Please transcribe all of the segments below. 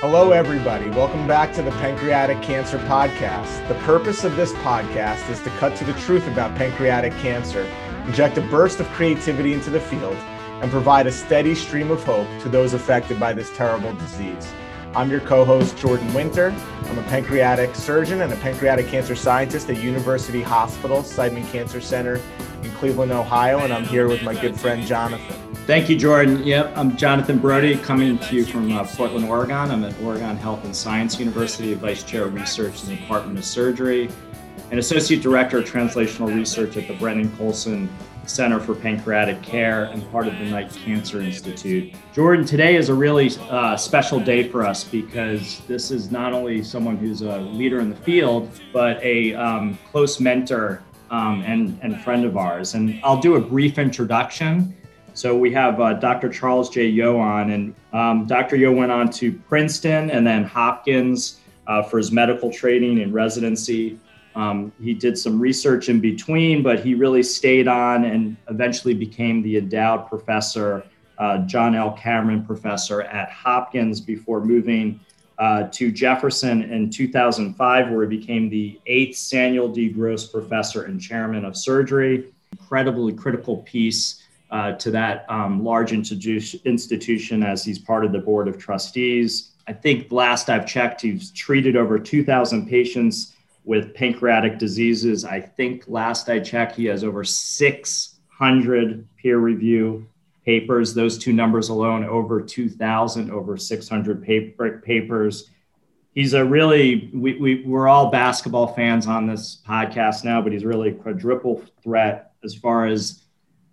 Hello, everybody. Welcome back to the Pancreatic Cancer Podcast. The purpose of this podcast is to cut to the truth about pancreatic cancer, inject a burst of creativity into the field, and provide a steady stream of hope to those affected by this terrible disease. I'm your co host, Jordan Winter. I'm a pancreatic surgeon and a pancreatic cancer scientist at University Hospital, Seidman Cancer Center in Cleveland, Ohio, and I'm here with my good friend, Jonathan. Thank you, Jordan. Yep, I'm Jonathan Brody, coming to you from uh, Portland, Oregon. I'm at Oregon Health and Science University, Vice Chair of Research in the Department of Surgery, and Associate Director of Translational Research at the Brenden Colson Center for Pancreatic Care and part of the Knight Cancer Institute. Jordan, today is a really uh, special day for us because this is not only someone who's a leader in the field, but a um, close mentor um, and, and friend of ours. And I'll do a brief introduction so we have uh, Dr. Charles J. Yeo on, and um, Dr. Yeo went on to Princeton and then Hopkins uh, for his medical training and residency. Um, he did some research in between, but he really stayed on and eventually became the endowed professor, uh, John L. Cameron Professor at Hopkins before moving uh, to Jefferson in 2005, where he became the eighth Samuel D. Gross Professor and Chairman of Surgery. Incredibly critical piece uh, to that um, large institution as he's part of the board of trustees. I think last I've checked, he's treated over 2,000 patients with pancreatic diseases. I think last I checked, he has over 600 peer review papers. Those two numbers alone, over 2,000, over 600 paper, papers. He's a really, we, we, we're all basketball fans on this podcast now, but he's really a quadruple threat as far as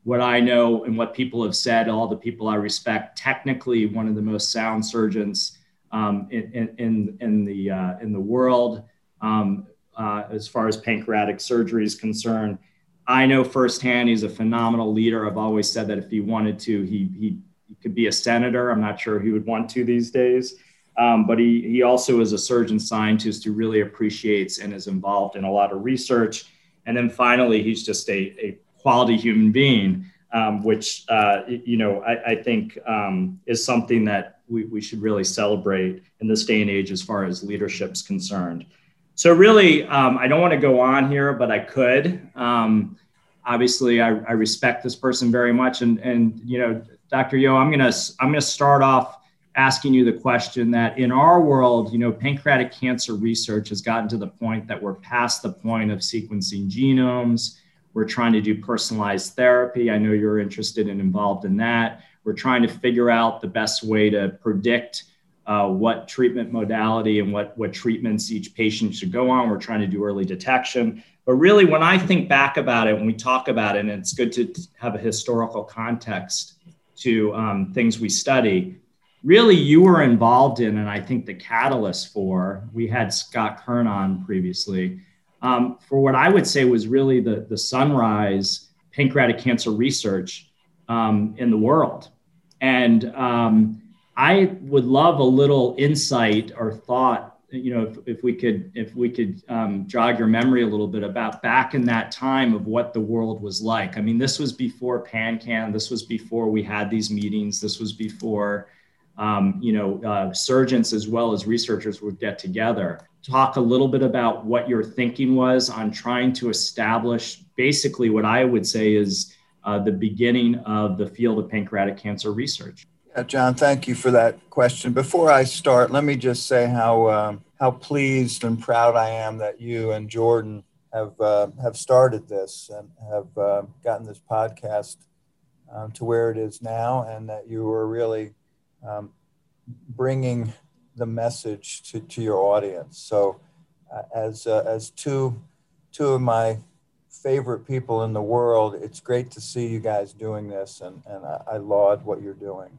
what I know and what people have said, all the people I respect, technically one of the most sound surgeons um, in, in, in, the, uh, in the world um, uh, as far as pancreatic surgery is concerned. I know firsthand he's a phenomenal leader. I've always said that if he wanted to, he, he, he could be a senator. I'm not sure he would want to these days. Um, but he, he also is a surgeon scientist who really appreciates and is involved in a lot of research. And then finally, he's just a, a quality human being, um, which uh, you know I, I think um, is something that we, we should really celebrate in this day and age as far as leadership's concerned. So really, um, I don't want to go on here, but I could. Um, obviously, I, I, respect this person very much, and and you know, Dr. Yeo, I'm gonna I'm gonna start off asking you the question that in our world, you know, pancreatic cancer research has gotten to the point that we're past the point of sequencing genomes we're trying to do personalized therapy. I know you're interested and involved in that. We're trying to figure out the best way to predict uh, what treatment modality and what, what treatments each patient should go on. We're trying to do early detection. But really, when I think back about it, when we talk about it, and it's good to have a historical context to um, things we study, really you were involved in, and I think the catalyst for, we had Scott Kern on previously, um, for what I would say was really the, the sunrise pancreatic cancer research um, in the world. And um, I would love a little insight or thought, you know, if, if we could, if we could um, jog your memory a little bit about back in that time of what the world was like. I mean, this was before PanCan. This was before we had these meetings. This was before, um, you know, uh, surgeons as well as researchers would get together talk a little bit about what your thinking was on trying to establish basically what I would say is uh, the beginning of the field of pancreatic cancer research. Yeah, John, thank you for that question. Before I start, let me just say how um, how pleased and proud I am that you and Jordan have uh, have started this and have uh, gotten this podcast um, to where it is now, and that you are really um, bringing the message to, to your audience. So, uh, as uh, as two two of my favorite people in the world, it's great to see you guys doing this, and and I, I laud what you're doing.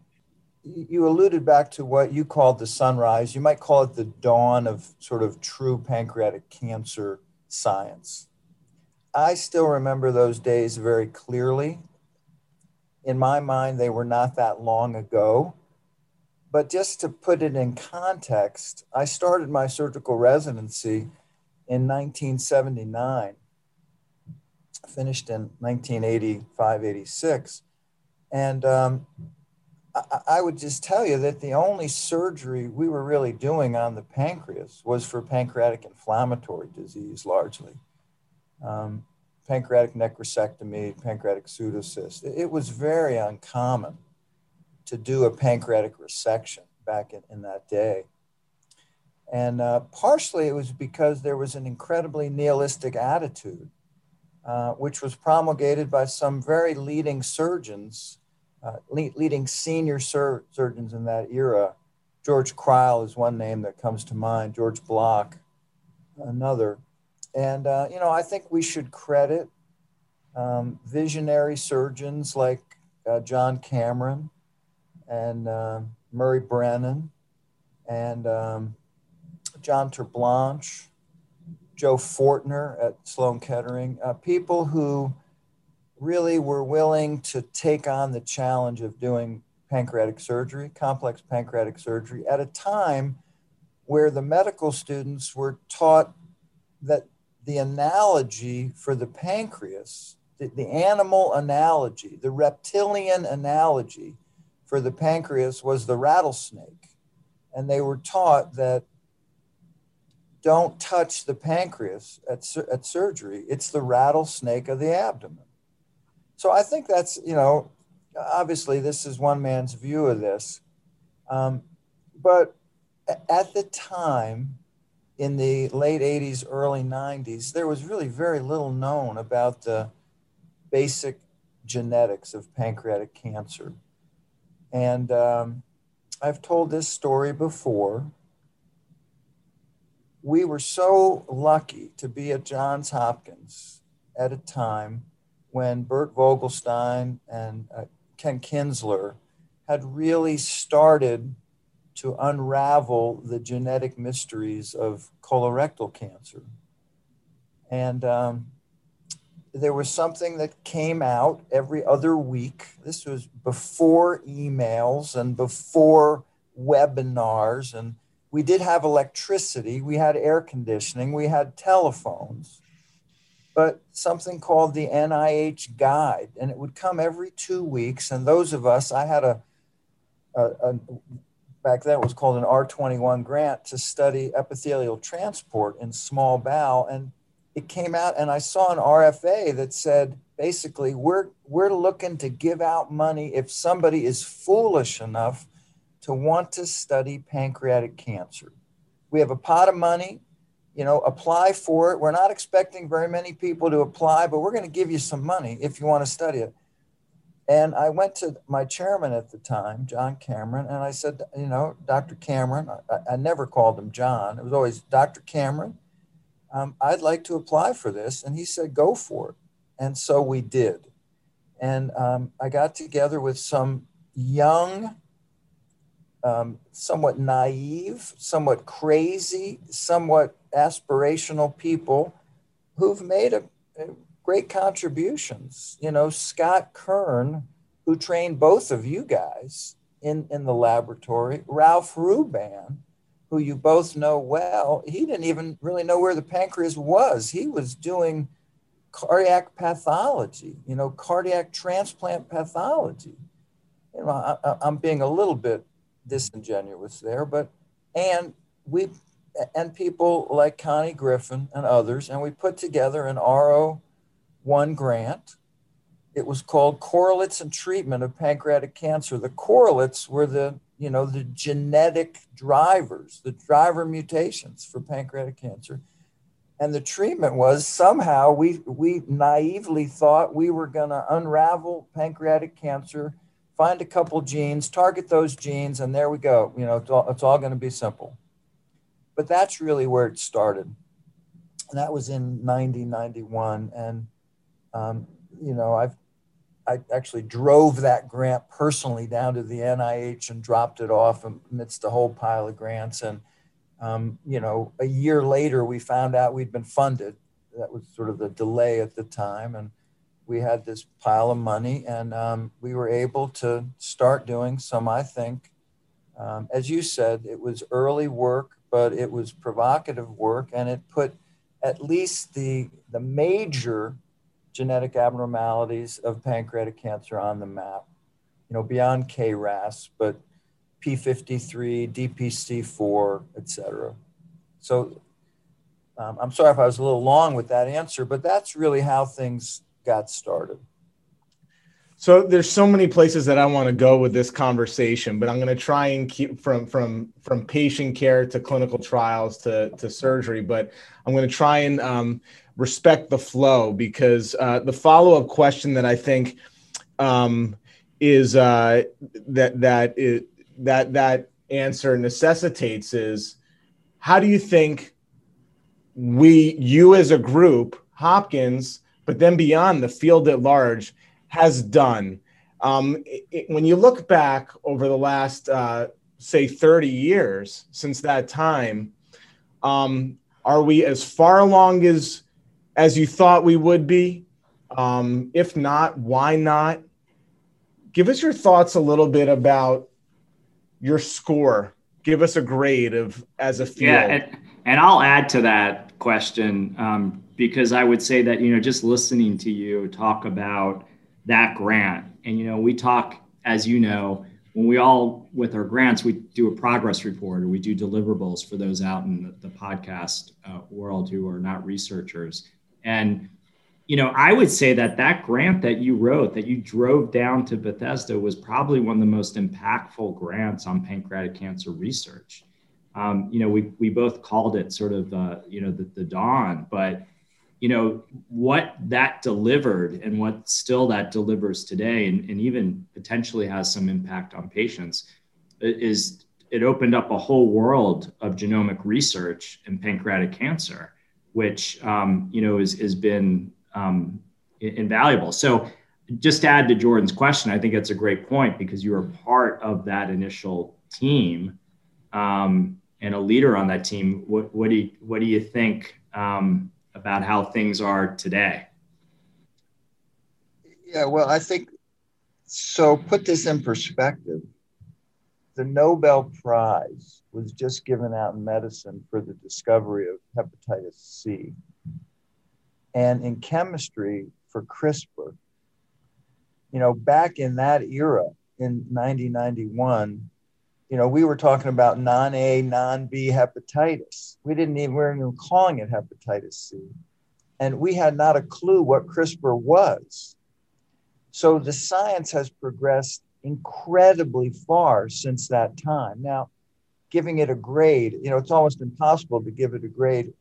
You alluded back to what you called the sunrise. You might call it the dawn of sort of true pancreatic cancer science. I still remember those days very clearly. In my mind, they were not that long ago but just to put it in context, I started my surgical residency in 1979, finished in 1985, 86. And um, I, I would just tell you that the only surgery we were really doing on the pancreas was for pancreatic inflammatory disease largely. Um, pancreatic necrosectomy, pancreatic pseudocyst. It was very uncommon to do a pancreatic resection back in, in that day. And uh, partially it was because there was an incredibly nihilistic attitude, uh, which was promulgated by some very leading surgeons, uh, le- leading senior sur- surgeons in that era. George Crile is one name that comes to mind, George Block, another. And, uh, you know, I think we should credit um, visionary surgeons like uh, John Cameron and uh, Murray Brennan and um, John Terblanche, Joe Fortner at Sloan Kettering, uh, people who really were willing to take on the challenge of doing pancreatic surgery, complex pancreatic surgery, at a time where the medical students were taught that the analogy for the pancreas, the, the animal analogy, the reptilian analogy for the pancreas was the rattlesnake. And they were taught that don't touch the pancreas at, at surgery. It's the rattlesnake of the abdomen. So I think that's, you know, obviously this is one man's view of this. Um, but at the time, in the late 80s, early 90s, there was really very little known about the basic genetics of pancreatic cancer. And um, I've told this story before. We were so lucky to be at Johns Hopkins at a time when Bert Vogelstein and uh, Ken Kinzler had really started to unravel the genetic mysteries of colorectal cancer. And um, there was something that came out every other week. This was before emails and before webinars. And we did have electricity, we had air conditioning, we had telephones, but something called the NIH Guide. And it would come every two weeks. And those of us, I had a, a, a back then it was called an R21 grant to study epithelial transport in small bowel. And it came out and I saw an RFA that said basically we're we're looking to give out money if somebody is foolish enough to want to study pancreatic cancer. We have a pot of money, you know, apply for it. We're not expecting very many people to apply, but we're going to give you some money if you want to study it. And I went to my chairman at the time, John Cameron, and I said, you know, Dr. Cameron, I, I never called him John. It was always Dr. Cameron um, I'd like to apply for this. And he said, go for it. And so we did. And um, I got together with some young, um, somewhat naive, somewhat crazy, somewhat aspirational people who've made a, a great contributions. You know, Scott Kern, who trained both of you guys in, in the laboratory, Ralph Hruban, who you both know well, he didn't even really know where the pancreas was. He was doing cardiac pathology, you know, cardiac transplant pathology. You know, I, I'm being a little bit disingenuous there, but and we and people like Connie Griffin and others, and we put together an RO1 grant. It was called Correlates and Treatment of Pancreatic Cancer. The correlates were the you know, the genetic drivers, the driver mutations for pancreatic cancer. And the treatment was somehow we, we naively thought we were going to unravel pancreatic cancer, find a couple genes, target those genes, and there we go. You know, it's all, it's all going to be simple. But that's really where it started. And that was in 1991. And, um, you know, I've I actually drove that grant personally down to the NIH and dropped it off amidst a whole pile of grants. And, um, you know, a year later, we found out we'd been funded. That was sort of the delay at the time. And we had this pile of money and um, we were able to start doing some, I think, um, as you said, it was early work, but it was provocative work and it put at least the, the major genetic abnormalities of pancreatic cancer on the map. you know, beyond KRAS, but P53, DPC4, et cetera. So um, I'm sorry if I was a little long with that answer, but that's really how things got started. So there's so many places that I want to go with this conversation, but I'm going to try and keep from from from patient care to clinical trials to to surgery. But I'm going to try and um, respect the flow because uh, the follow up question that I think um, is uh, that that is, that that answer necessitates is how do you think we you as a group Hopkins, but then beyond the field at large has done. Um, it, when you look back over the last, uh, say, 30 years since that time, um, are we as far along as as you thought we would be? Um, if not, why not? Give us your thoughts a little bit about your score. Give us a grade of as a field. Yeah, and, and I'll add to that question um, because I would say that you know just listening to you talk about that grant. And, you know, we talk, as you know, when we all, with our grants, we do a progress report or we do deliverables for those out in the, the podcast uh, world who are not researchers. And, you know, I would say that that grant that you wrote, that you drove down to Bethesda, was probably one of the most impactful grants on pancreatic cancer research. Um, you know, we, we both called it sort of, uh, you know, the, the dawn, but you know what that delivered and what still that delivers today and, and even potentially has some impact on patients is it opened up a whole world of genomic research in pancreatic cancer which um, you know is, has been um, invaluable. So just to add to jordan's question i think that's a great point because you were part of that initial team um, and a leader on that team. What, what do you what do you think um, about how things are today? Yeah, well, I think so. Put this in perspective the Nobel Prize was just given out in medicine for the discovery of hepatitis C. And in chemistry for CRISPR, you know, back in that era in 1991, you know, we were talking about non A, non B hepatitis. We didn't even, we weren't even calling it hepatitis C. And we had not a clue what CRISPR was. So the science has progressed incredibly far since that time. Now, giving it a grade, you know, it's almost impossible to give it a grade.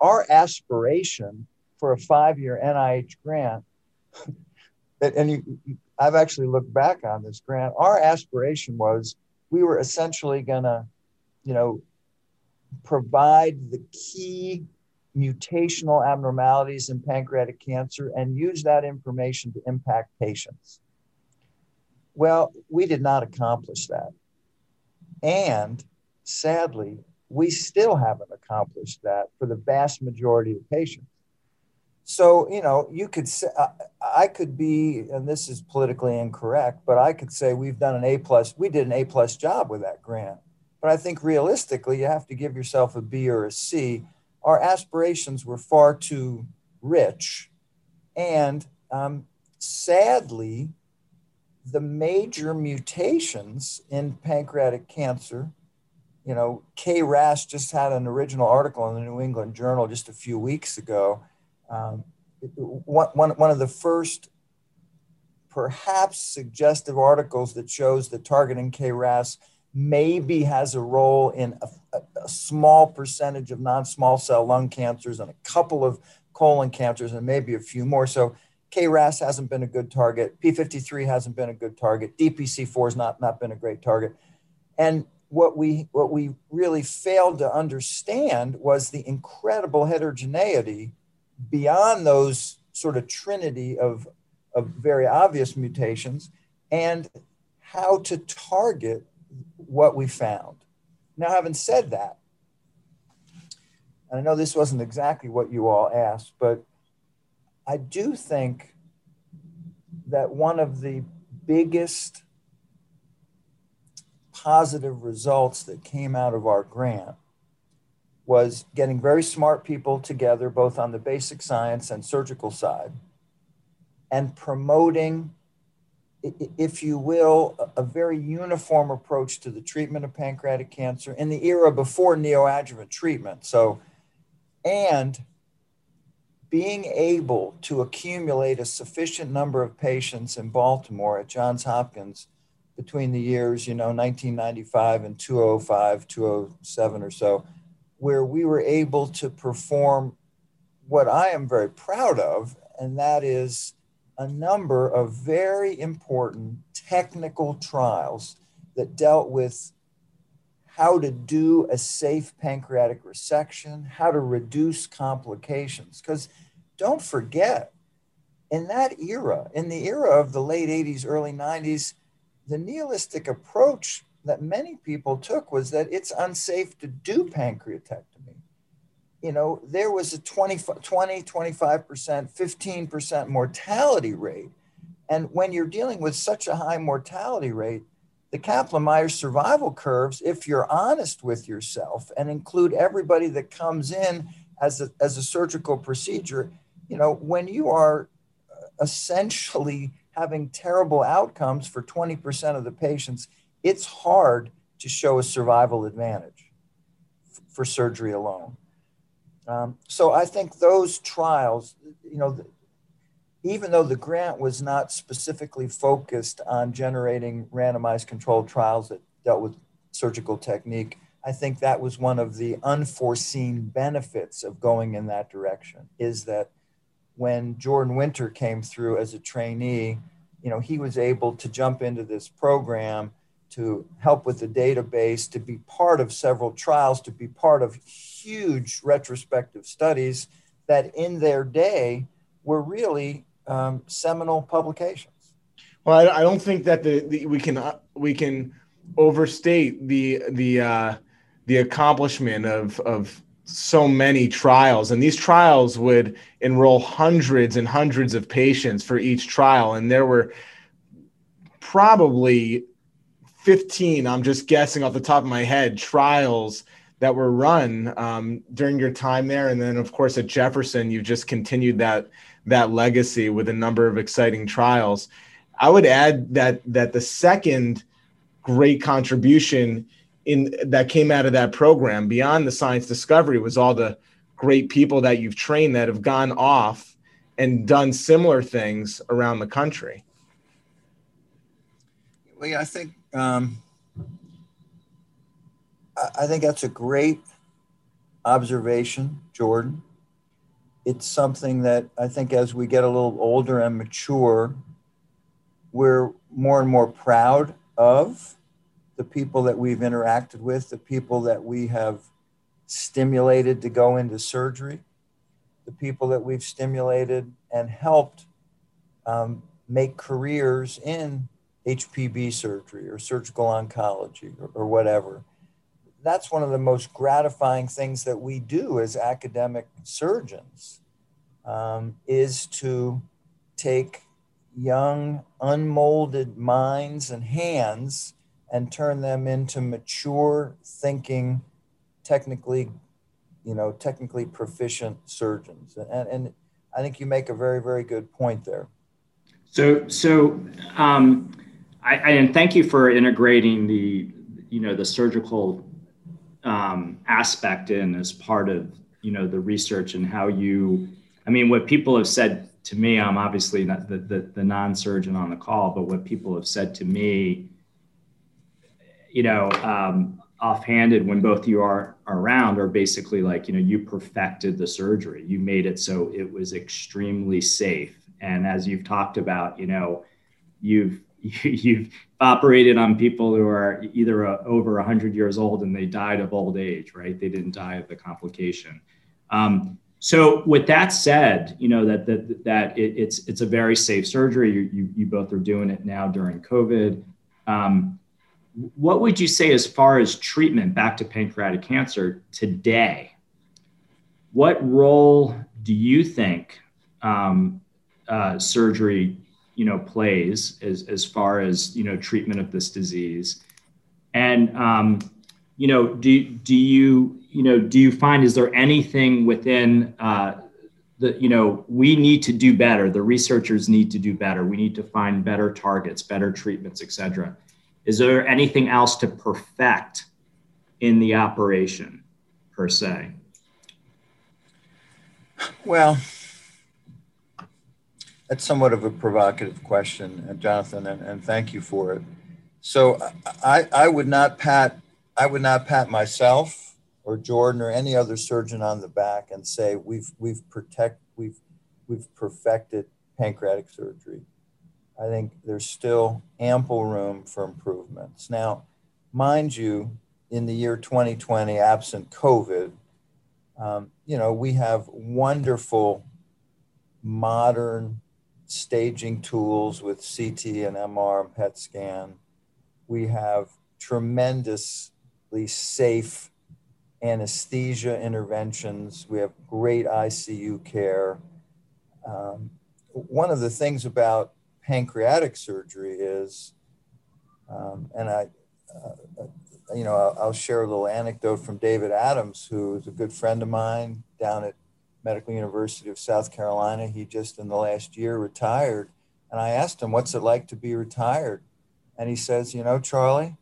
Our aspiration for a five year NIH grant, and you, I've actually looked back on this grant, our aspiration was we were essentially going to, you know, provide the key mutational abnormalities in pancreatic cancer and use that information to impact patients. Well, we did not accomplish that. And sadly, we still haven't accomplished that for the vast majority of patients. So, you know, you could say, I could be, and this is politically incorrect, but I could say we've done an A plus, we did an A plus job with that grant. But I think realistically, you have to give yourself a B or a C. Our aspirations were far too rich. And um, sadly, the major mutations in pancreatic cancer, you know, KRAS just had an original article in the New England Journal just a few weeks ago um, one, one, one of the first, perhaps suggestive articles that shows that targeting KRAS maybe has a role in a, a small percentage of non small cell lung cancers and a couple of colon cancers and maybe a few more. So KRAS hasn't been a good target. P53 hasn't been a good target. DPC4 has not, not been a great target. And what we, what we really failed to understand was the incredible heterogeneity beyond those sort of trinity of, of very obvious mutations and how to target what we found. Now, having said that, and I know this wasn't exactly what you all asked, but I do think that one of the biggest positive results that came out of our grant was getting very smart people together, both on the basic science and surgical side, and promoting if you will, a very uniform approach to the treatment of pancreatic cancer in the era before neoadjuvant treatment. So, and being able to accumulate a sufficient number of patients in Baltimore at Johns Hopkins between the years, you know, 1995 and 2005, 2007 or so, where we were able to perform what I am very proud of, and that is a number of very important technical trials that dealt with how to do a safe pancreatic resection, how to reduce complications. Because don't forget, in that era, in the era of the late 80s, early 90s, the nihilistic approach that many people took was that it's unsafe to do pancreatectomy you know, there was a 20, 20 25%, 15% mortality rate. And when you're dealing with such a high mortality rate, the Kaplan Meier survival curves, if you're honest with yourself and include everybody that comes in as a, as a surgical procedure, you know, when you are uh, essentially having terrible outcomes for 20% of the patients, it's hard to show a survival advantage for surgery alone. Um, so I think those trials, you know, even though the grant was not specifically focused on generating randomized controlled trials that dealt with surgical technique, I think that was one of the unforeseen benefits of going in that direction is that when Jordan Winter came through as a trainee, you know, he was able to jump into this program to help with the database, to be part of several trials, to be part of huge retrospective studies that in their day were really um, seminal publications. Well, I, I don't think that the, the, we can uh, we can overstate the the uh, the accomplishment of of so many trials, and these trials would enroll hundreds and hundreds of patients for each trial, and there were probably 15 i'm just guessing off the top of my head trials that were run um, during your time there. And then of course at jefferson you just continued that that legacy with a number of exciting trials. I would add that that the second great contribution in that came out of that program beyond the science discovery was all the great people that you've trained that have gone off and done similar things around the country. Well yeah, i think um, I think that's a great observation, Jordan. It's something that I think as we get a little older and mature, we're more and more proud of the people that we've interacted with, the people that we have stimulated to go into surgery, the people that we've stimulated and helped um, make careers in HPB surgery or surgical oncology or, or whatever. That's one of the most gratifying things that we do as academic surgeons um, is to take young, unmolded minds and hands and turn them into mature thinking, technically, you know, technically proficient surgeons. And, and I think you make a very, very good point there. So, so um, I, and thank you for integrating the you know the surgical um, aspect in as part of you know the research and how you i mean what people have said to me i'm obviously not the, the, the non-surgeon on the call but what people have said to me you know um, offhanded when both you are around are basically like you know you perfected the surgery. You made it so it was extremely safe. And as you've talked about you know you've you've operated on people who are either uh, over 100 years old and they died of old age, right? They didn't die of the complication. Um, so with that said, you know that that, that it, it's it's a very safe surgery. You, you, you both are doing it now during COVID. Um, what would you say as far as treatment back to pancreatic cancer today? What role do you think um, uh, surgery you know plays as as far as you know treatment of this disease. And um, you know do do you you know do you find is there anything within uh, the you know we need to do better the researchers need to do better we need to find better targets better treatments etc is there anything else to perfect in the operation per se? Well that's somewhat of a provocative question uh, jonathan and, and thank you for it so I, I would not pat i would not pat myself or Jordan or any other surgeon on the back and say we've we've protect we've we've perfected pancreatic surgery. I think there's still ample room for improvements. Now, mind you, in the year 2020, absent COVID, um, you know, we have wonderful modern staging tools with CT and MR and PET scan. We have tremendously safe anesthesia interventions. We have great ICU care. Um, one of the things about pancreatic surgery is, um, and I, uh, you know, I'll, I'll, share a little anecdote from David Adams, who is a good friend of mine down at Medical University of South Carolina. He just in the last year retired. And I asked him, what's it like to be retired? And he says, you know, Charlie,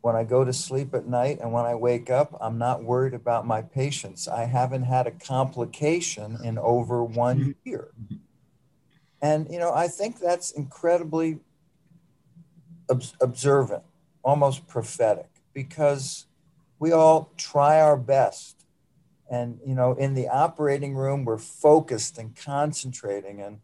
when I go to sleep at night and when I wake up, I'm not worried about my patients. I haven't had a complication in over one mm-hmm. year. And, you know, I think that's incredibly ob- observant, almost prophetic, because we all try our best. And, you know, in the operating room, we're focused and concentrating. And,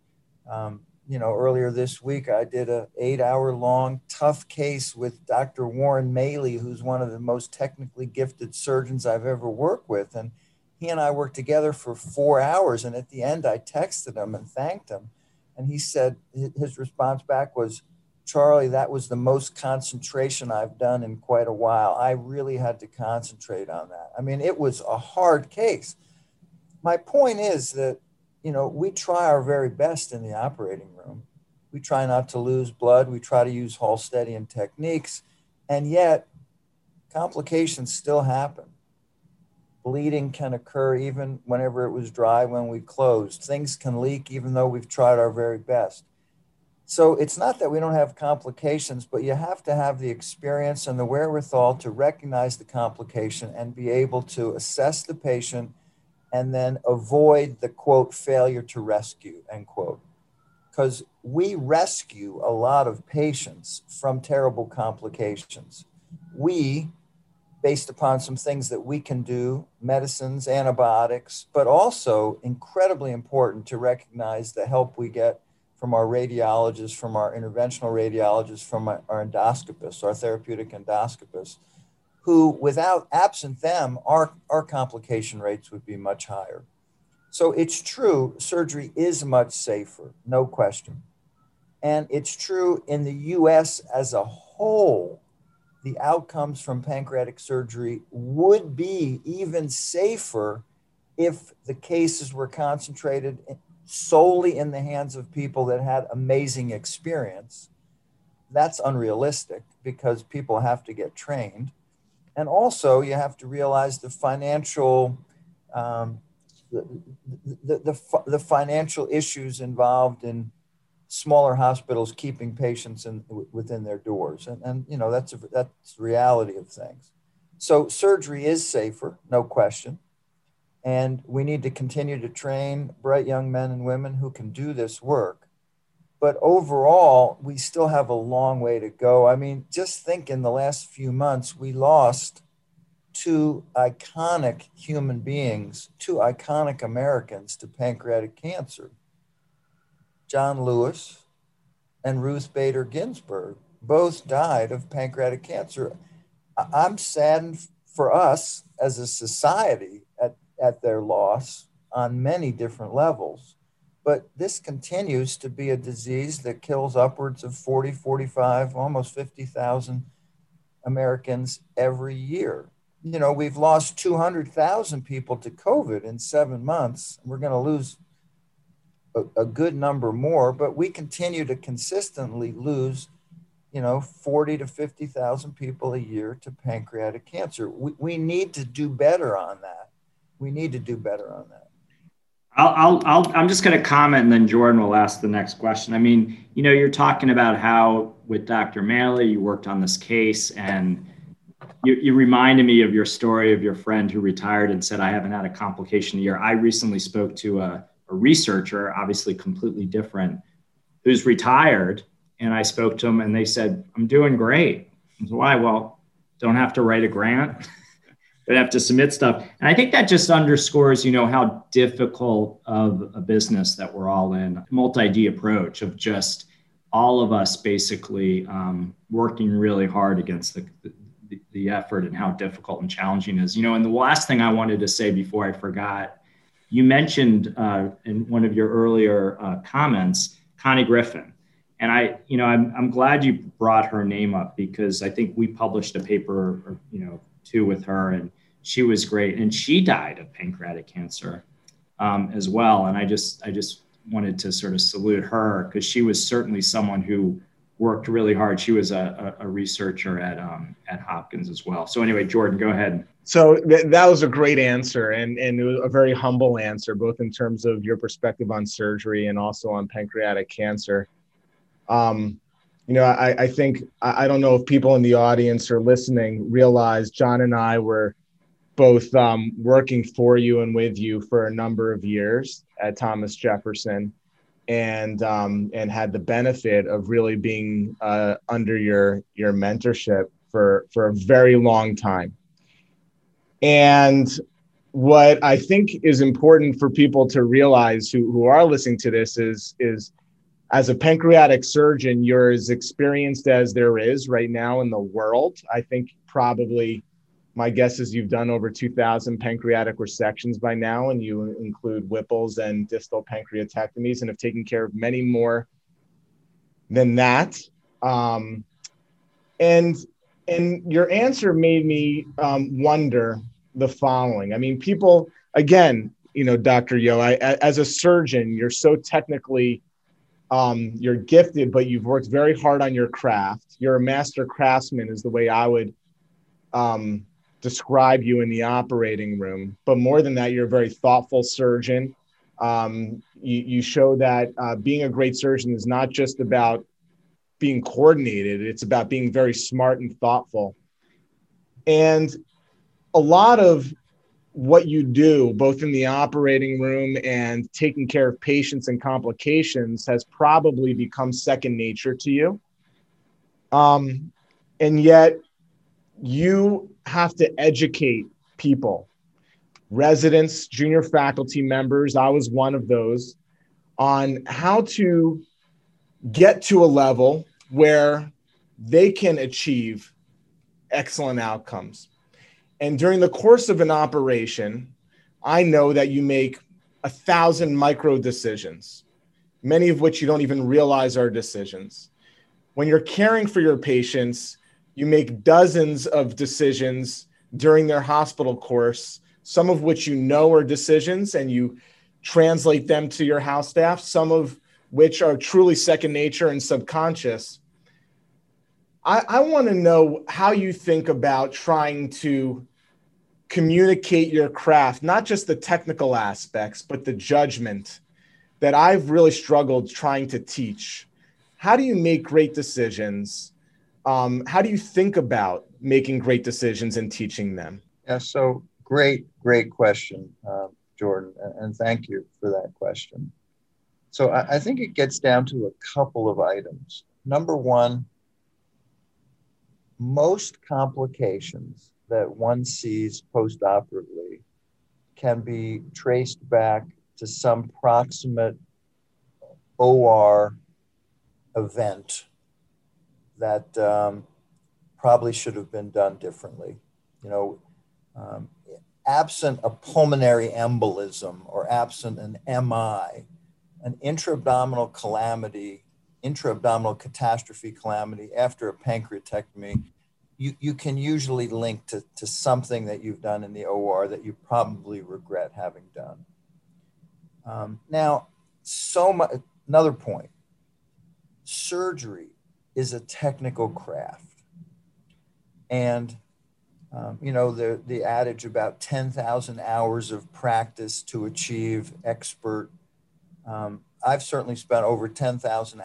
um, you know, earlier this week, I did a eight hour long tough case with Dr. Warren Maley, who's one of the most technically gifted surgeons I've ever worked with. And he and I worked together for four hours. And at the end, I texted him and thanked him. And he said, his response back was, Charlie, that was the most concentration I've done in quite a while. I really had to concentrate on that. I mean, it was a hard case. My point is that you know, we try our very best in the operating room. We try not to lose blood. We try to use Halstedian techniques. And yet, complications still happen. Bleeding can occur even whenever it was dry when we closed. Things can leak even though we've tried our very best. So it's not that we don't have complications, but you have to have the experience and the wherewithal to recognize the complication and be able to assess the patient and then avoid the quote failure to rescue end quote. Because we rescue a lot of patients from terrible complications. We based upon some things that we can do medicines antibiotics but also incredibly important to recognize the help we get from our radiologists from our interventional radiologists from our, endoscopists our therapeutic endoscopists who, without absent them, our, our complication rates would be much higher. So it's true, surgery is much safer, no question. And it's true in the US as a whole, the outcomes from pancreatic surgery would be even safer if the cases were concentrated solely in the hands of people that had amazing experience. That's unrealistic because people have to get trained. And also you have to realize the financial um, the, the, the, the, financial issues involved in smaller hospitals keeping patients in, within their doors. And, and you know that's a, that's the reality of things. So surgery is safer no question and we need to continue to train bright young men and women who can do this work but overall, we still have a long way to go. I mean, just think in the last few months, we lost two iconic human beings, two iconic Americans to pancreatic cancer John Lewis and Ruth Bader Ginsburg. Both died of pancreatic cancer. I'm saddened for us as a society at, their loss on many different levels. But this continues to be a disease that kills upwards of 40, 45, almost 50,000 Americans every year. You know, we've lost 200,000 people to COVID in seven months. We're going to lose a, a, good number more, but we continue to consistently lose, you know, 40 to 50,000 people a year to pancreatic cancer. We, we need to do better on that. We need to do better on that. I'll, I'll, I'll, I'm just going to comment and then Jordan will ask the next question. I mean, you know, you're talking about how with Dr. Maley, you worked on this case and you, you reminded me of your story of your friend who retired and said, I haven't had a complication a year. I recently spoke to a, a researcher, obviously completely different, who's retired. And I spoke to him and they said, I'm doing great. I said, Why? Well, don't have to write a grant. Have to submit stuff. And I think that just underscores, you know, how difficult of a business that we're all in, multi-D approach of just all of us basically um, working really hard against the, the, the effort and how difficult and challenging is. You know, and the last thing I wanted to say before I forgot, you mentioned uh, in one of your earlier uh, comments, Connie Griffin. And I, you know, I'm, I'm glad you brought her name up because I think we published a paper, or, you know, two with her, and she was great. And she died of pancreatic cancer um, as well. And I just, I just wanted to sort of salute her because she was certainly someone who worked really hard. She was a, a, researcher at um, at Hopkins as well. So anyway, Jordan, go ahead. So th- that was a great answer and, and it was a very humble answer, both in terms of your perspective on surgery and also on pancreatic cancer. Um, you know, I, I think, I don't know if people in the audience or listening realize John and I were both um, working for you and with you for a number of years at Thomas Jefferson and um, and had the benefit of really being uh, under your your mentorship for for a very long time. And what I think is important for people to realize who, who are listening to this is is as a pancreatic surgeon, you're as experienced as there is right now in the world. I think probably my guess is you've done over 2,000 pancreatic resections by now, and you include Whipples and distal pancreatectomies, and have taken care of many more than that. Um, and and your answer made me um, wonder the following. I mean, people again, you know, Dr. Yeo, I, as a surgeon, you're so technically um, you're gifted, but you've worked very hard on your craft. You're a master craftsman, is the way I would um, describe you in the operating room. But more than that, you're a very thoughtful surgeon. Um, you, you, show that uh, being a great surgeon is not just about being coordinated, it's about being very smart and thoughtful. And a lot of what you do, both in the operating room and taking care of patients and complications, has probably become second nature to you. Um, and yet, you have to educate people, residents, junior faculty members. I was one of those on how to get to a level where they can achieve excellent outcomes. And during the course of an operation, I know that you make a thousand micro decisions, many of which you don't even realize are decisions. When you're caring for your patients, you make dozens of decisions during their hospital course, some of which you know are decisions and you translate them to your house staff, some of which are truly second nature and subconscious. I, I want to know how you think about trying to communicate your craft, not just the technical aspects, but the judgment that I've really struggled trying to teach. How do you make great decisions? Um, how do you think about making great decisions and teaching them? Yeah, so great, great question, uh, Jordan, and thank you for that question. So I, I think it gets down to a couple of items. Number one, most complications that one sees postoperatively can be traced back to some proximate OR event that um, probably should have been done differently. You know, um, absent a pulmonary embolism or absent an MI, an intra-abdominal calamity, intra-abdominal catastrophe calamity after a pancreatectomy, you, you can usually link to, to something that you've done in the OR that you probably regret having done. Um, now, so much, another point, surgery is a technical craft. And Um, you know, the, the adage about 10,000 hours of practice to achieve expert. Um, I've certainly spent over 10,000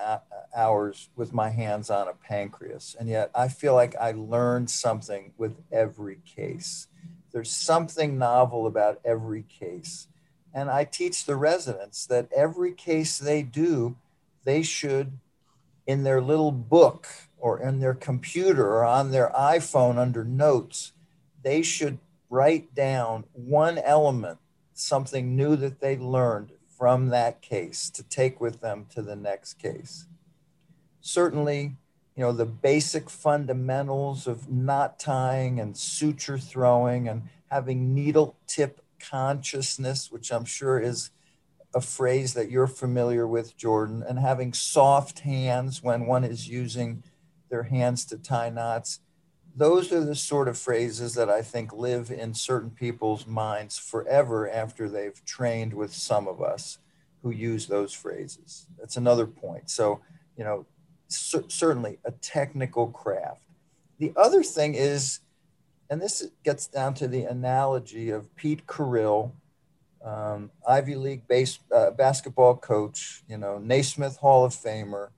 hours with my hands on a pancreas, and yet I feel like I learned something with every case. There's something novel about every case. And I teach the residents that every case they do, they should, in their little book or in their computer or on their iPhone under notes, they should write down one element, something new that they learned from that case to take with them to the next case. Certainly, you know, the basic fundamentals of knot tying and suture throwing and having needle tip consciousness, which I'm sure is a phrase that you're familiar with, Jordan, and having soft hands when one is using their hands to tie knots. Those are the sort of phrases that I think live in certain people's minds forever after they've trained with some of us who use those phrases. That's another point. So, you know, c- certainly a technical craft. The other thing is, and this gets down to the analogy of Pete Carril, um, Ivy League base, uh, basketball coach, you know, Naismith Hall of Famer,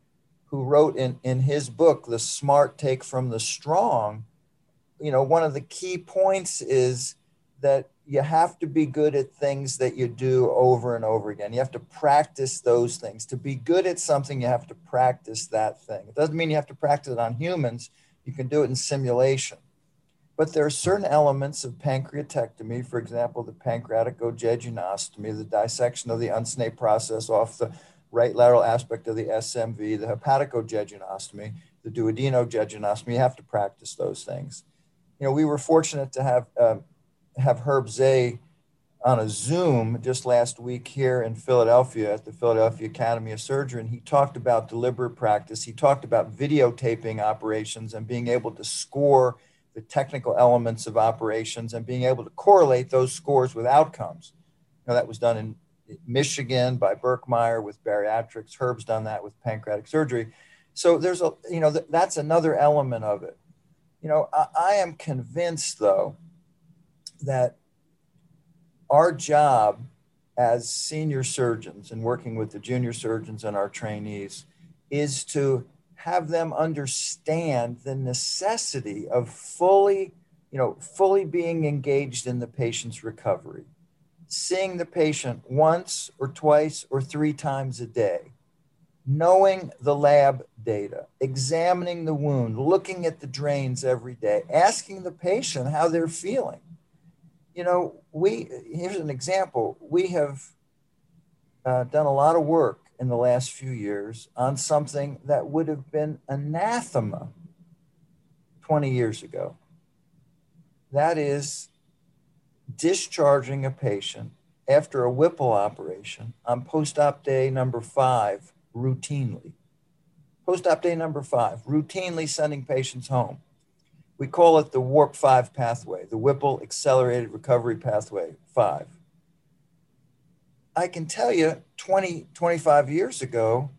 who wrote in, in his book, The Smart Take from the Strong, you know, one of the key points is that you have to be good at things that you do over and over again. You have to practice those things. To be good at something, you have to practice that thing. It doesn't mean you have to practice it on humans. You can do it in simulation. But there are certain elements of pancreatectomy, for example, the pancreatic jejunostomy, the dissection of the uncinate process off the right lateral aspect of the SMV, the hepaticojejunostomy, the duodenojejunostomy. You have to practice those things. You know, we were fortunate to have uh, have Herb Zeh on a Zoom just last week here in Philadelphia at the Philadelphia Academy of Surgery, and he talked about deliberate practice. He talked about videotaping operations and being able to score the technical elements of operations and being able to correlate those scores with outcomes. You know, that was done in Michigan by Birkmeyer with bariatrics. Herb's done that with pancreatic surgery. So there's a, you know, th- that's another element of it. You know, I, I am convinced though that our job as senior surgeons and working with the junior surgeons and our trainees is to have them understand the necessity of fully, you know, fully being engaged in the patient's recovery, seeing the patient once or twice or three times a day, knowing the lab data, examining the wound, looking at the drains every day, asking the patient how they're feeling. You know, we, here's an example. We have uh, done a lot of work in the last few years on something that would have been anathema 20 years ago. That is discharging a patient after a Whipple operation on post op day number five routinely. Post op day number five, routinely sending patients home. We call it the WARP 5 pathway, the Whipple Accelerated Recovery Pathway 5. I can tell you 20, 25 years ago,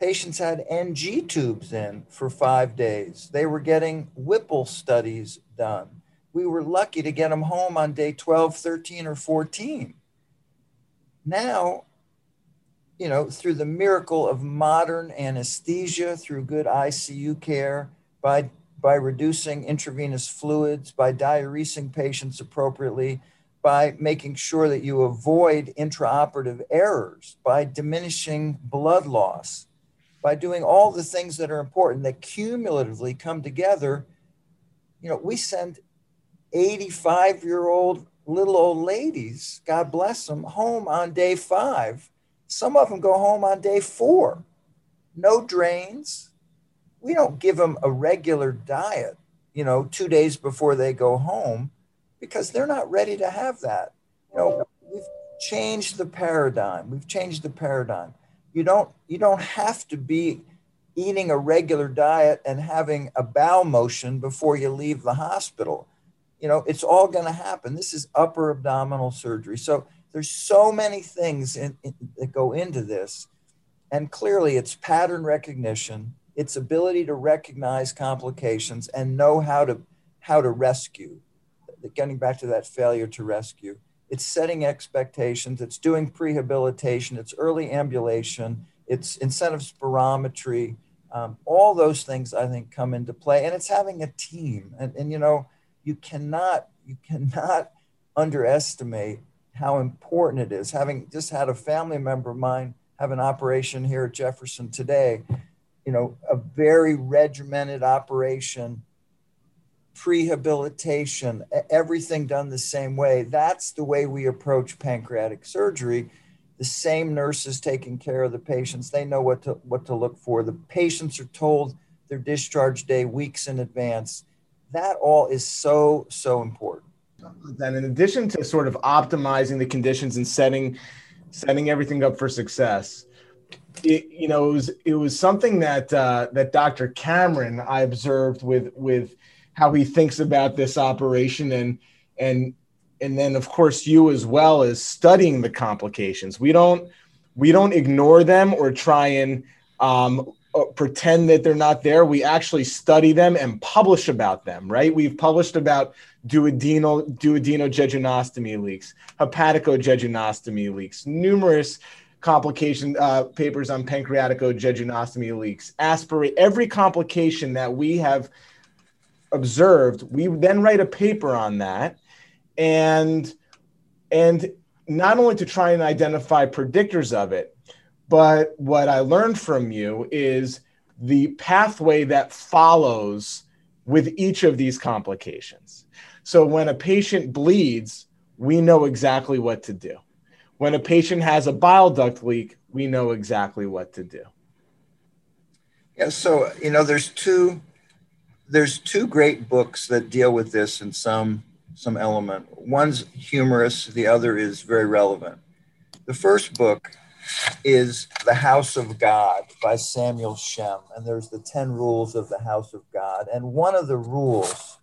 patients had NG tubes in for five days. They were getting Whipple studies done. We were lucky to get them home on day 12, 13, or 14. Now, you know, through the miracle of modern anesthesia, through good ICU care, by, by reducing intravenous fluids, by diuresing patients appropriately, by making sure that you avoid intraoperative errors, by diminishing blood loss, by doing all the things that are important that cumulatively come together. You know, we send 85 year old little old ladies, God bless them, home on day five. Some of them go home on day four. No drains. We don't give them a regular diet, you know, two days before they go home because they're not ready to have that. You know, we've changed the paradigm. We've changed the paradigm. You don't you don't have to be eating a regular diet and having a bowel motion before you leave the hospital. You know, it's all going to happen. This is upper abdominal surgery. So there's so many things in, in, that go into this. And clearly it's pattern recognition, its ability to recognize complications and know how to how to rescue getting back to that failure to rescue. It's setting expectations, it's doing prehabilitation, it's early ambulation, it's incentive spirometry. Um, all those things I think come into play, and it's having a team. And, and you know, you cannot you cannot underestimate how important it is. Having just had a family member of mine have an operation here at Jefferson today, you know, a very regimented operation, prehabilitation, everything done the same way. That's the way we approach pancreatic surgery. The same nurses taking care of the patients, they know what to what to look for. The patients are told their discharge day weeks in advance. That all is so so important. Then, in addition to sort of optimizing the conditions and setting setting everything up for success, it, you know, it was it was something that uh, that Dr. Cameron I observed with with how he thinks about this operation and and and then of course you as well as studying the complications. We don't we don't ignore them or try and um, uh, pretend that they're not there. We actually study them and publish about them. Right? We've published about duodenal duodenojejunostomy leaks, hepaticojejunostomy leaks, numerous complication uh, papers on pancreaticojejunostomy leaks, aspirate every complication that we have observed. We then write a paper on that, and and not only to try and identify predictors of it, but what I learned from you is the pathway that follows with each of these complications. So when a patient bleeds, we know exactly what to do. When a patient has a bile duct leak, we know exactly what to do. Yeah, so you know, there's two there's two great books that deal with this in some some element. One's humorous, the other is very relevant. The first book is The House of God by Samuel Shem, and there's the 10 rules of the House of God. And one of the rules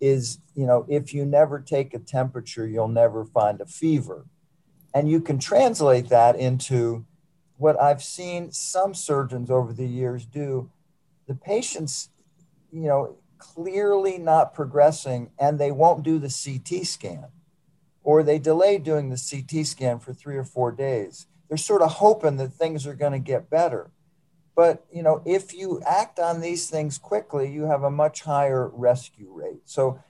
is, you know, if you never take a temperature, you'll never find a fever. And you can translate that into what I've seen some surgeons over the years do. The patients, you know, clearly not progressing and they won't do the CT scan or they delay doing the CT scan for three or four days. They're sort of hoping that things are going to get better. But you know, if you act on these things quickly, you have a much higher rescue rate. So,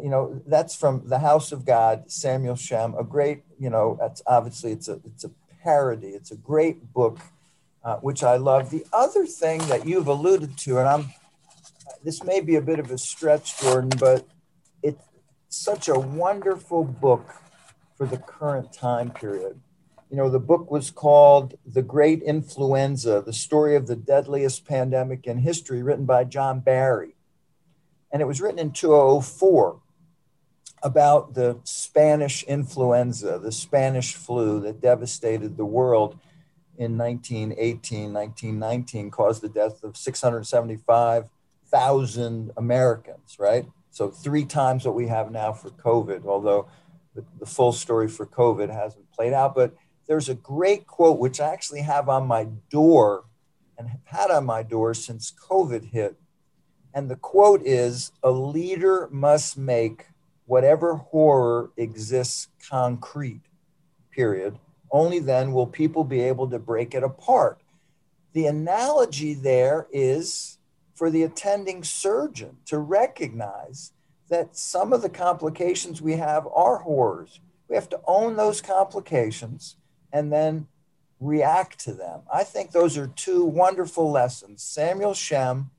you know, that's from the House of God, Samuel Shem, a great, you know, it's obviously it's a it's a parody. It's a great book, uh, which I love. The other thing that you've alluded to, and I'm this may be a bit of a stretch, Jordan, but it's such a wonderful book for the current time period you know, the book was called The Great Influenza, the story of the deadliest pandemic in history, written by John Barry. And it was written in 2004 about the Spanish influenza, the Spanish flu that devastated the world in 1918, 1919, caused the death of 675,000 Americans, right? So three times what we have now for COVID, although the, the full story for COVID hasn't played out. But there's a great quote which I actually have on my door and have had on my door since COVID hit. And the quote is A leader must make whatever horror exists concrete, period. Only then will people be able to break it apart. The analogy there is for the attending surgeon to recognize that some of the complications we have are horrors. We have to own those complications and then react to them. I think those are two wonderful lessons Samuel Shem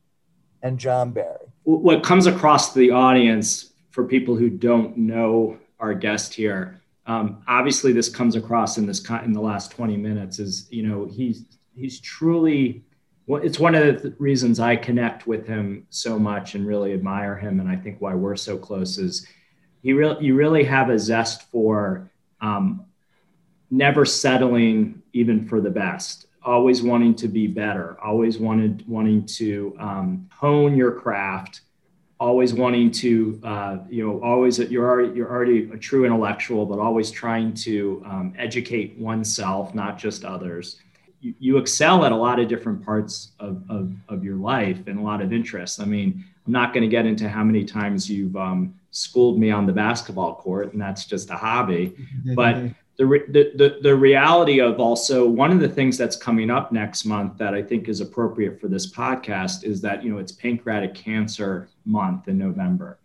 and John Barry. What comes across to the audience for people who don't know our guest here, um, obviously this comes across in this in the last 20 minutes is you know he's he's truly it's one of the reasons i connect with him so much and really admire him and i think why we're so close is he really you really have a zest for um, never settling even for the best always wanting to be better always wanted wanting to um, hone your craft always wanting to uh, you know always you're already you're already a true intellectual but always trying to um, educate oneself not just others you, you, excel at a lot of different parts of, of, of your life and a lot of interests i mean i'm not going to get into how many times you've um, schooled me on the basketball court, and that's just a hobby. but the, the, the, the reality of also one of the things that's coming up next month that I think is appropriate for this podcast is that, you know, it's pancreatic cancer month in November.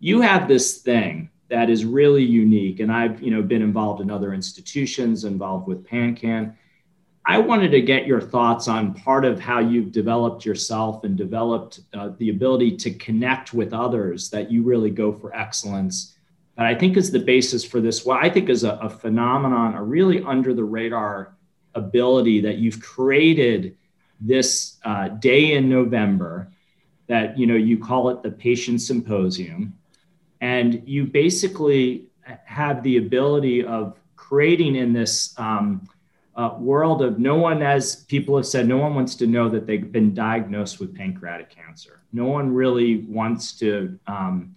You have this thing that is really unique. And I've, you know, been involved in other institutions, involved with PanCan. I wanted to get your thoughts on part of how you've developed yourself and developed uh, the ability to connect with others that you really go for excellence that I think is the basis for this. What I think is a, a phenomenon, a really under the radar ability that you've created this uh, day in November that you know you call it the patient symposium and you basically have the ability of creating in this um, uh, world of no one as people have said no one wants to know that they've been diagnosed with pancreatic cancer no one really wants to um,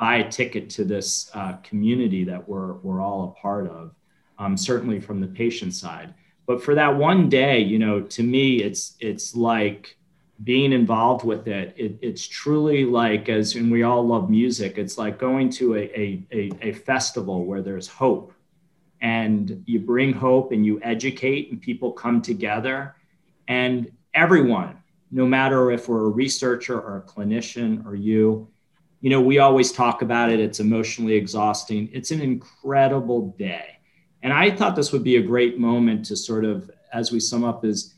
buy a ticket to this uh, community that we're, we're all a part of, um, certainly from the patient side. But for that one day, you know, to me, it's it's like being involved with it. it it's truly like as and we all love music. It's like going to a, a, a, a festival where there's hope, and you bring hope and you educate, and people come together, and everyone, no matter if we're a researcher or a clinician or you, you know, we always talk about it. It's emotionally exhausting. It's an incredible day. And I thought this would be a great moment to sort of, as we sum up, is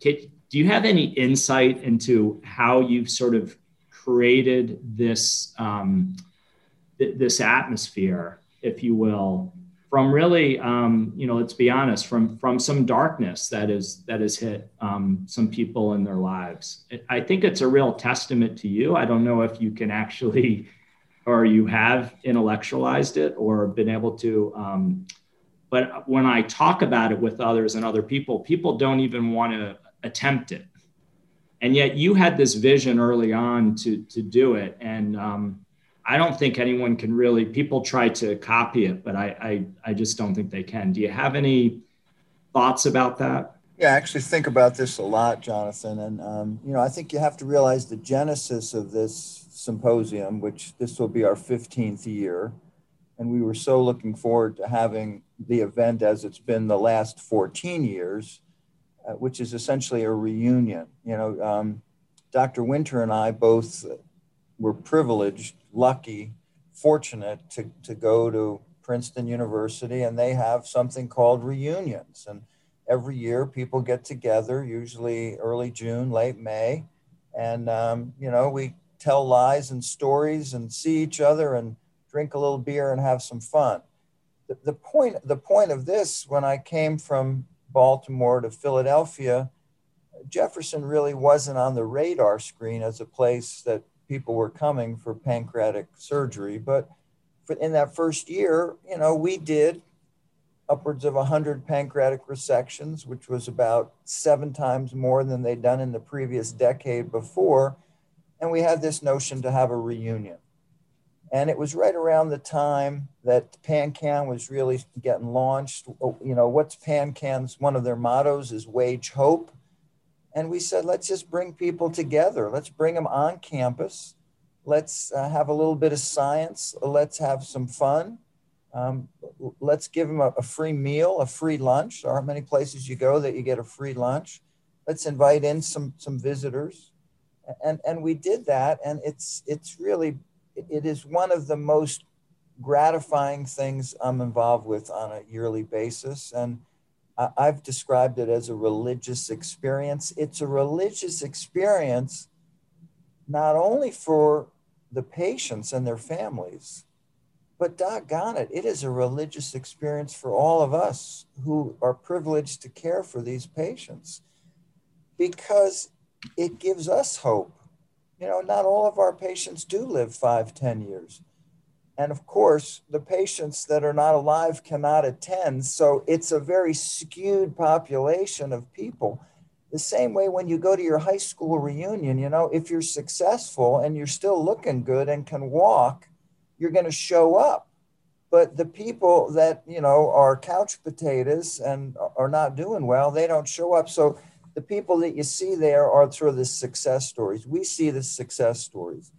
do you have any insight into how you've sort of created this um, th- this atmosphere, if you will, from really, um, you know, let's be honest, from from some darkness that is that has hit um, some people in their lives. I think it's a real testament to you. I don't know if you can actually, or you have intellectualized it or been able to. Um, but when I talk about it with others and other people, people don't even want to attempt it. And yet, you had this vision early on to to do it, and um, I don't think anyone can really. People try to copy it, but I, I, I just don't think they can. Do you have any thoughts about that? Yeah, I actually think about this a lot, Jonathan. And, um, you know, I think you have to realize the genesis of this symposium, which this will be our 15th year. And we were so looking forward to having the event as it's been the last 14 years, uh, which is essentially a reunion. You know, um, Dr. Winter and I both were privileged lucky, fortunate to, to go to Princeton University, and they have something called reunions. And every year, people get together, usually early June, late May, and um, you know we tell lies and stories and see each other and drink a little beer and have some fun. The, the point the point of this, when I came from Baltimore to Philadelphia, Jefferson really wasn't on the radar screen as a place that people were coming for pancreatic surgery. But for, in that first year, you know, we did upwards of 100 pancreatic resections, which was about seven times more than they'd done in the previous decade before. And we had this notion to have a reunion. And it was right around the time that PanCan was really getting launched. You know, what's PanCan's one of their mottos is wage hope. And we said, let's just bring people together. Let's bring them on campus. Let's uh, have a little bit of science. Let's have some fun. Um, let's give them a, a, free meal, a free lunch. There aren't many places you go that you get a free lunch. Let's invite in some some visitors, and and we did that, and it's it's really it is one of the most gratifying things I'm involved with on a yearly basis, and I've described it as a religious experience. It's a religious experience not only for the patients and their families, but doggone it, it is a religious experience for all of us who are privileged to care for these patients because it gives us hope. You know, not all of our patients do live five, ten years. And of course, the patients that are not alive cannot attend. So it's a very skewed population of people. The same way when you go to your high school reunion, you know, if you're successful and you're still looking good and can walk, you're going to show up. But the people that, you know, are couch potatoes and are not doing well, they don't show up. So the people that you see there are sort of the success stories. We see the success stories.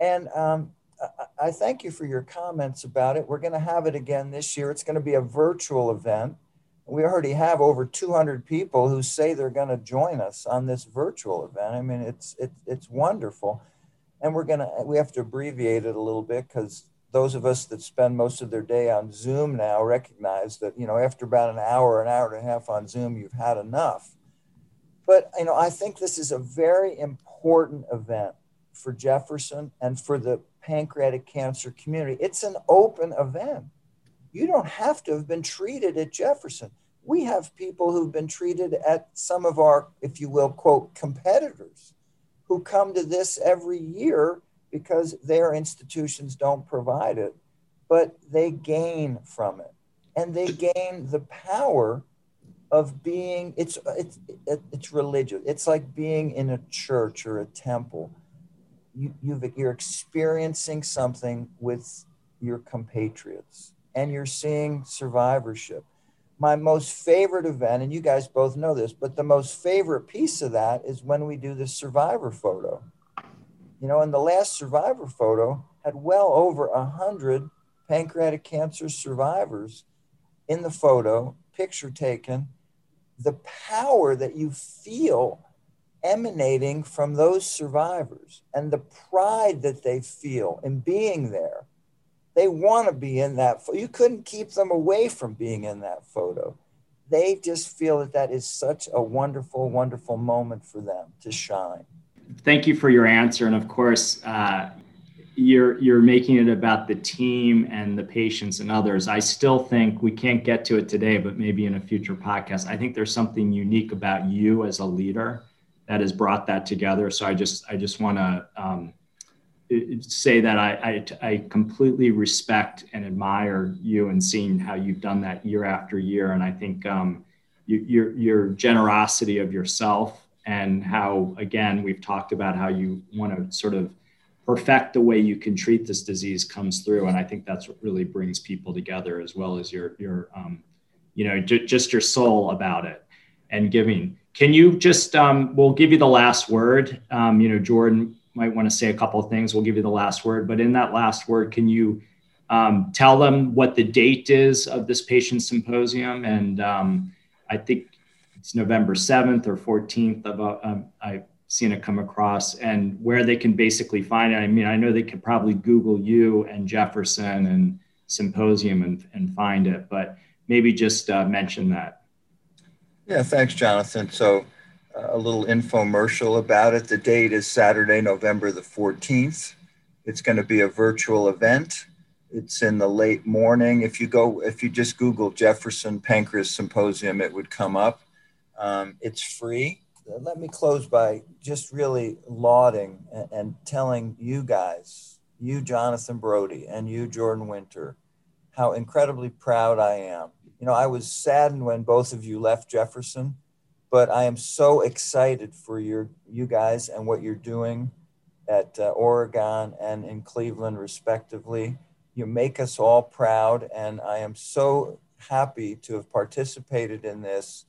And um, I thank you for your comments about it. We're going to have it again this year. It's going to be a virtual event. We already have over 200 people who say they're going to join us on this virtual event. I mean, it's it, it's wonderful, and we're gonna we have to abbreviate it a little bit because those of us that spend most of their day on Zoom now recognize that you know after about an hour, an hour and a half on Zoom, you've had enough. But you know, I think this is a very important event for Jefferson and for the pancreatic cancer community. It's an open event. You don't have to have been treated at Jefferson. We have people who've been treated at some of our, if you will, quote, competitors who come to this every year because their institutions don't provide it, but they gain from it. And they gain the power of being, it's, it's, it's religious. It's like being in a church or a temple you, you're experiencing something with your compatriots and you're seeing survivorship. My most favorite event, and you guys both know this, but the most favorite piece of that is when we do the survivor photo. You know, and the last survivor photo had well over a hundred pancreatic cancer survivors in the photo, picture taken. The power that you feel emanating from those survivors and the pride that they feel in being there. They want to be in that. You couldn't keep them away from being in that photo. They just feel that that is such a wonderful, wonderful moment for them to shine. Thank you for your answer, and of course, uh, you're you're making it about the team and the patients and others. I still think we can't get to it today, but maybe in a future podcast. I think there's something unique about you as a leader that has brought that together. So I just I just want to um, say that I, I, I completely respect and admire you and seeing how you've done that year after year. And I think um, you, your your generosity of yourself and how again we've talked about how you want to sort of perfect the way you can treat this disease comes through and i think that's what really brings people together as well as your your um, you know j- just your soul about it and giving can you just, um, we'll give you the last word. Um, you know, Jordan might want to say a couple of things. We'll give you the last word. But in that last word, can you um, tell them what the date is of this patient symposium? And um, I think it's November 7th or 14th. Of, uh, um, I've seen it come across and where they can basically find it. I mean, I know they could probably Google you and Jefferson and symposium and, and find it, but maybe just uh, mention that. Yeah, thanks, Jonathan. So, uh, a little infomercial about it. The date is Saturday, November the 14th. It's going to be a virtual event. It's in the late morning. If you go, if you just Google Jefferson Pancreas Symposium, it would come up. Um, it's free. Let me close by just really lauding and, and telling you guys, you, Jonathan Brody, and you, Jordan Winter, how incredibly proud I am you know, I was saddened when both of you left Jefferson, but I am so excited for your you guys and what you're doing at uh, Oregon and in Cleveland, respectively. You make us all proud, and I am so happy to have participated in this.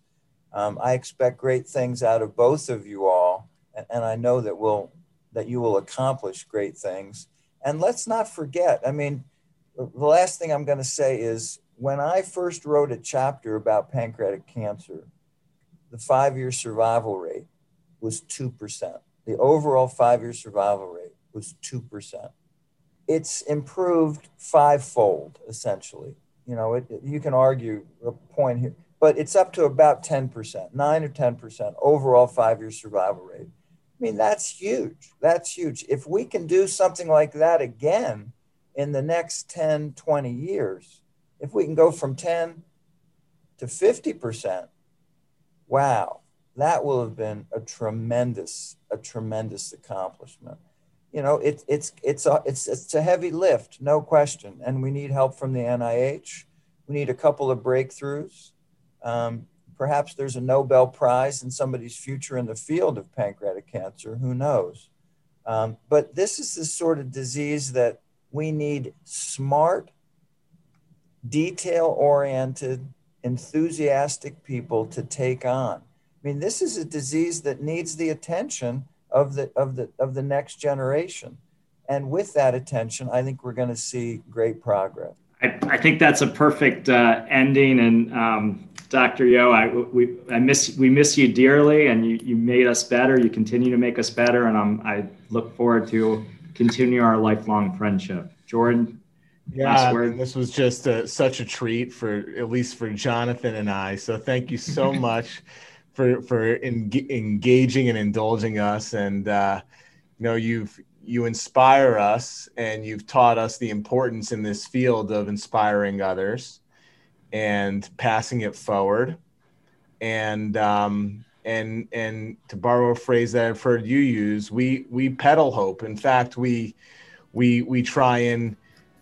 Um, I expect great things out of both of you all, and, and I know that will that you will accomplish great things. And let's not forget. I mean, the last thing I'm going to say is when I first wrote a chapter about pancreatic cancer, the five year survival rate was 2%. The overall five year survival rate was 2%. It's improved fivefold, essentially. You know, it, you can argue a point here, but it's up to about 10%, 9 or 10% overall five year survival rate. I mean, that's huge. That's huge. If we can do something like that again in the next 10, 20 years, if we can go from 10 to 50%, wow, that will have been a tremendous, a tremendous accomplishment. You know, it, it's, it's, a, it's, it's a heavy lift, no question. And we need help from the NIH. We need a couple of breakthroughs. Um, perhaps there's a Nobel Prize in somebody's future in the field of pancreatic cancer. Who knows? Um, but this is the sort of disease that we need smart, detail oriented, enthusiastic people to take on. I mean, this is a disease that needs the attention of the of the of the next generation. and with that attention, I think we're going to see great progress. I, I think that's a perfect uh, ending. And um, Dr. Yeo, I, we, I miss, we miss you dearly and you, you made us better. You continue to make us better. And I'm, I look forward to continue our lifelong friendship. Jordan, yeah, this was just a, such a treat for at least for Jonathan and I. So thank you so much for for en- engaging and indulging us. And uh, you know, you've you inspire us, and you've taught us the importance in this field of inspiring others and passing it forward. And um, and and to borrow a phrase that I've heard you use, we we peddle hope. In fact, we we we try and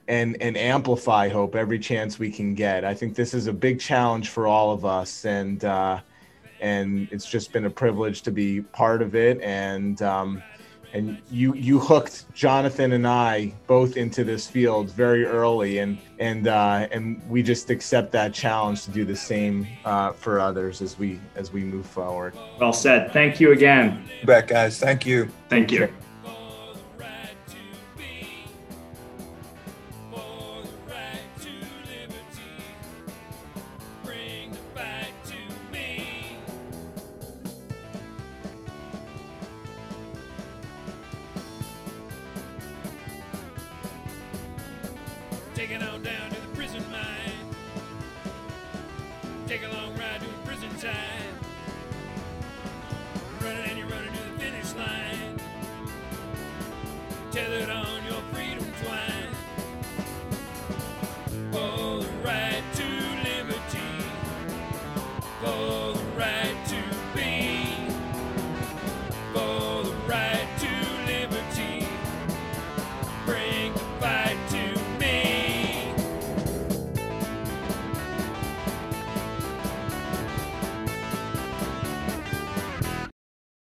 and and amplify hope every chance we can get. I think this is a big challenge for all of us, and uh, and it's just been a privilege to be part of it. And um, and you you hooked Jonathan and I both into this field very early, and and uh, and we just accept that challenge to do the same uh, for others as we as we move forward. Well said. Thank you again. back, guys. Thank you. Thank you.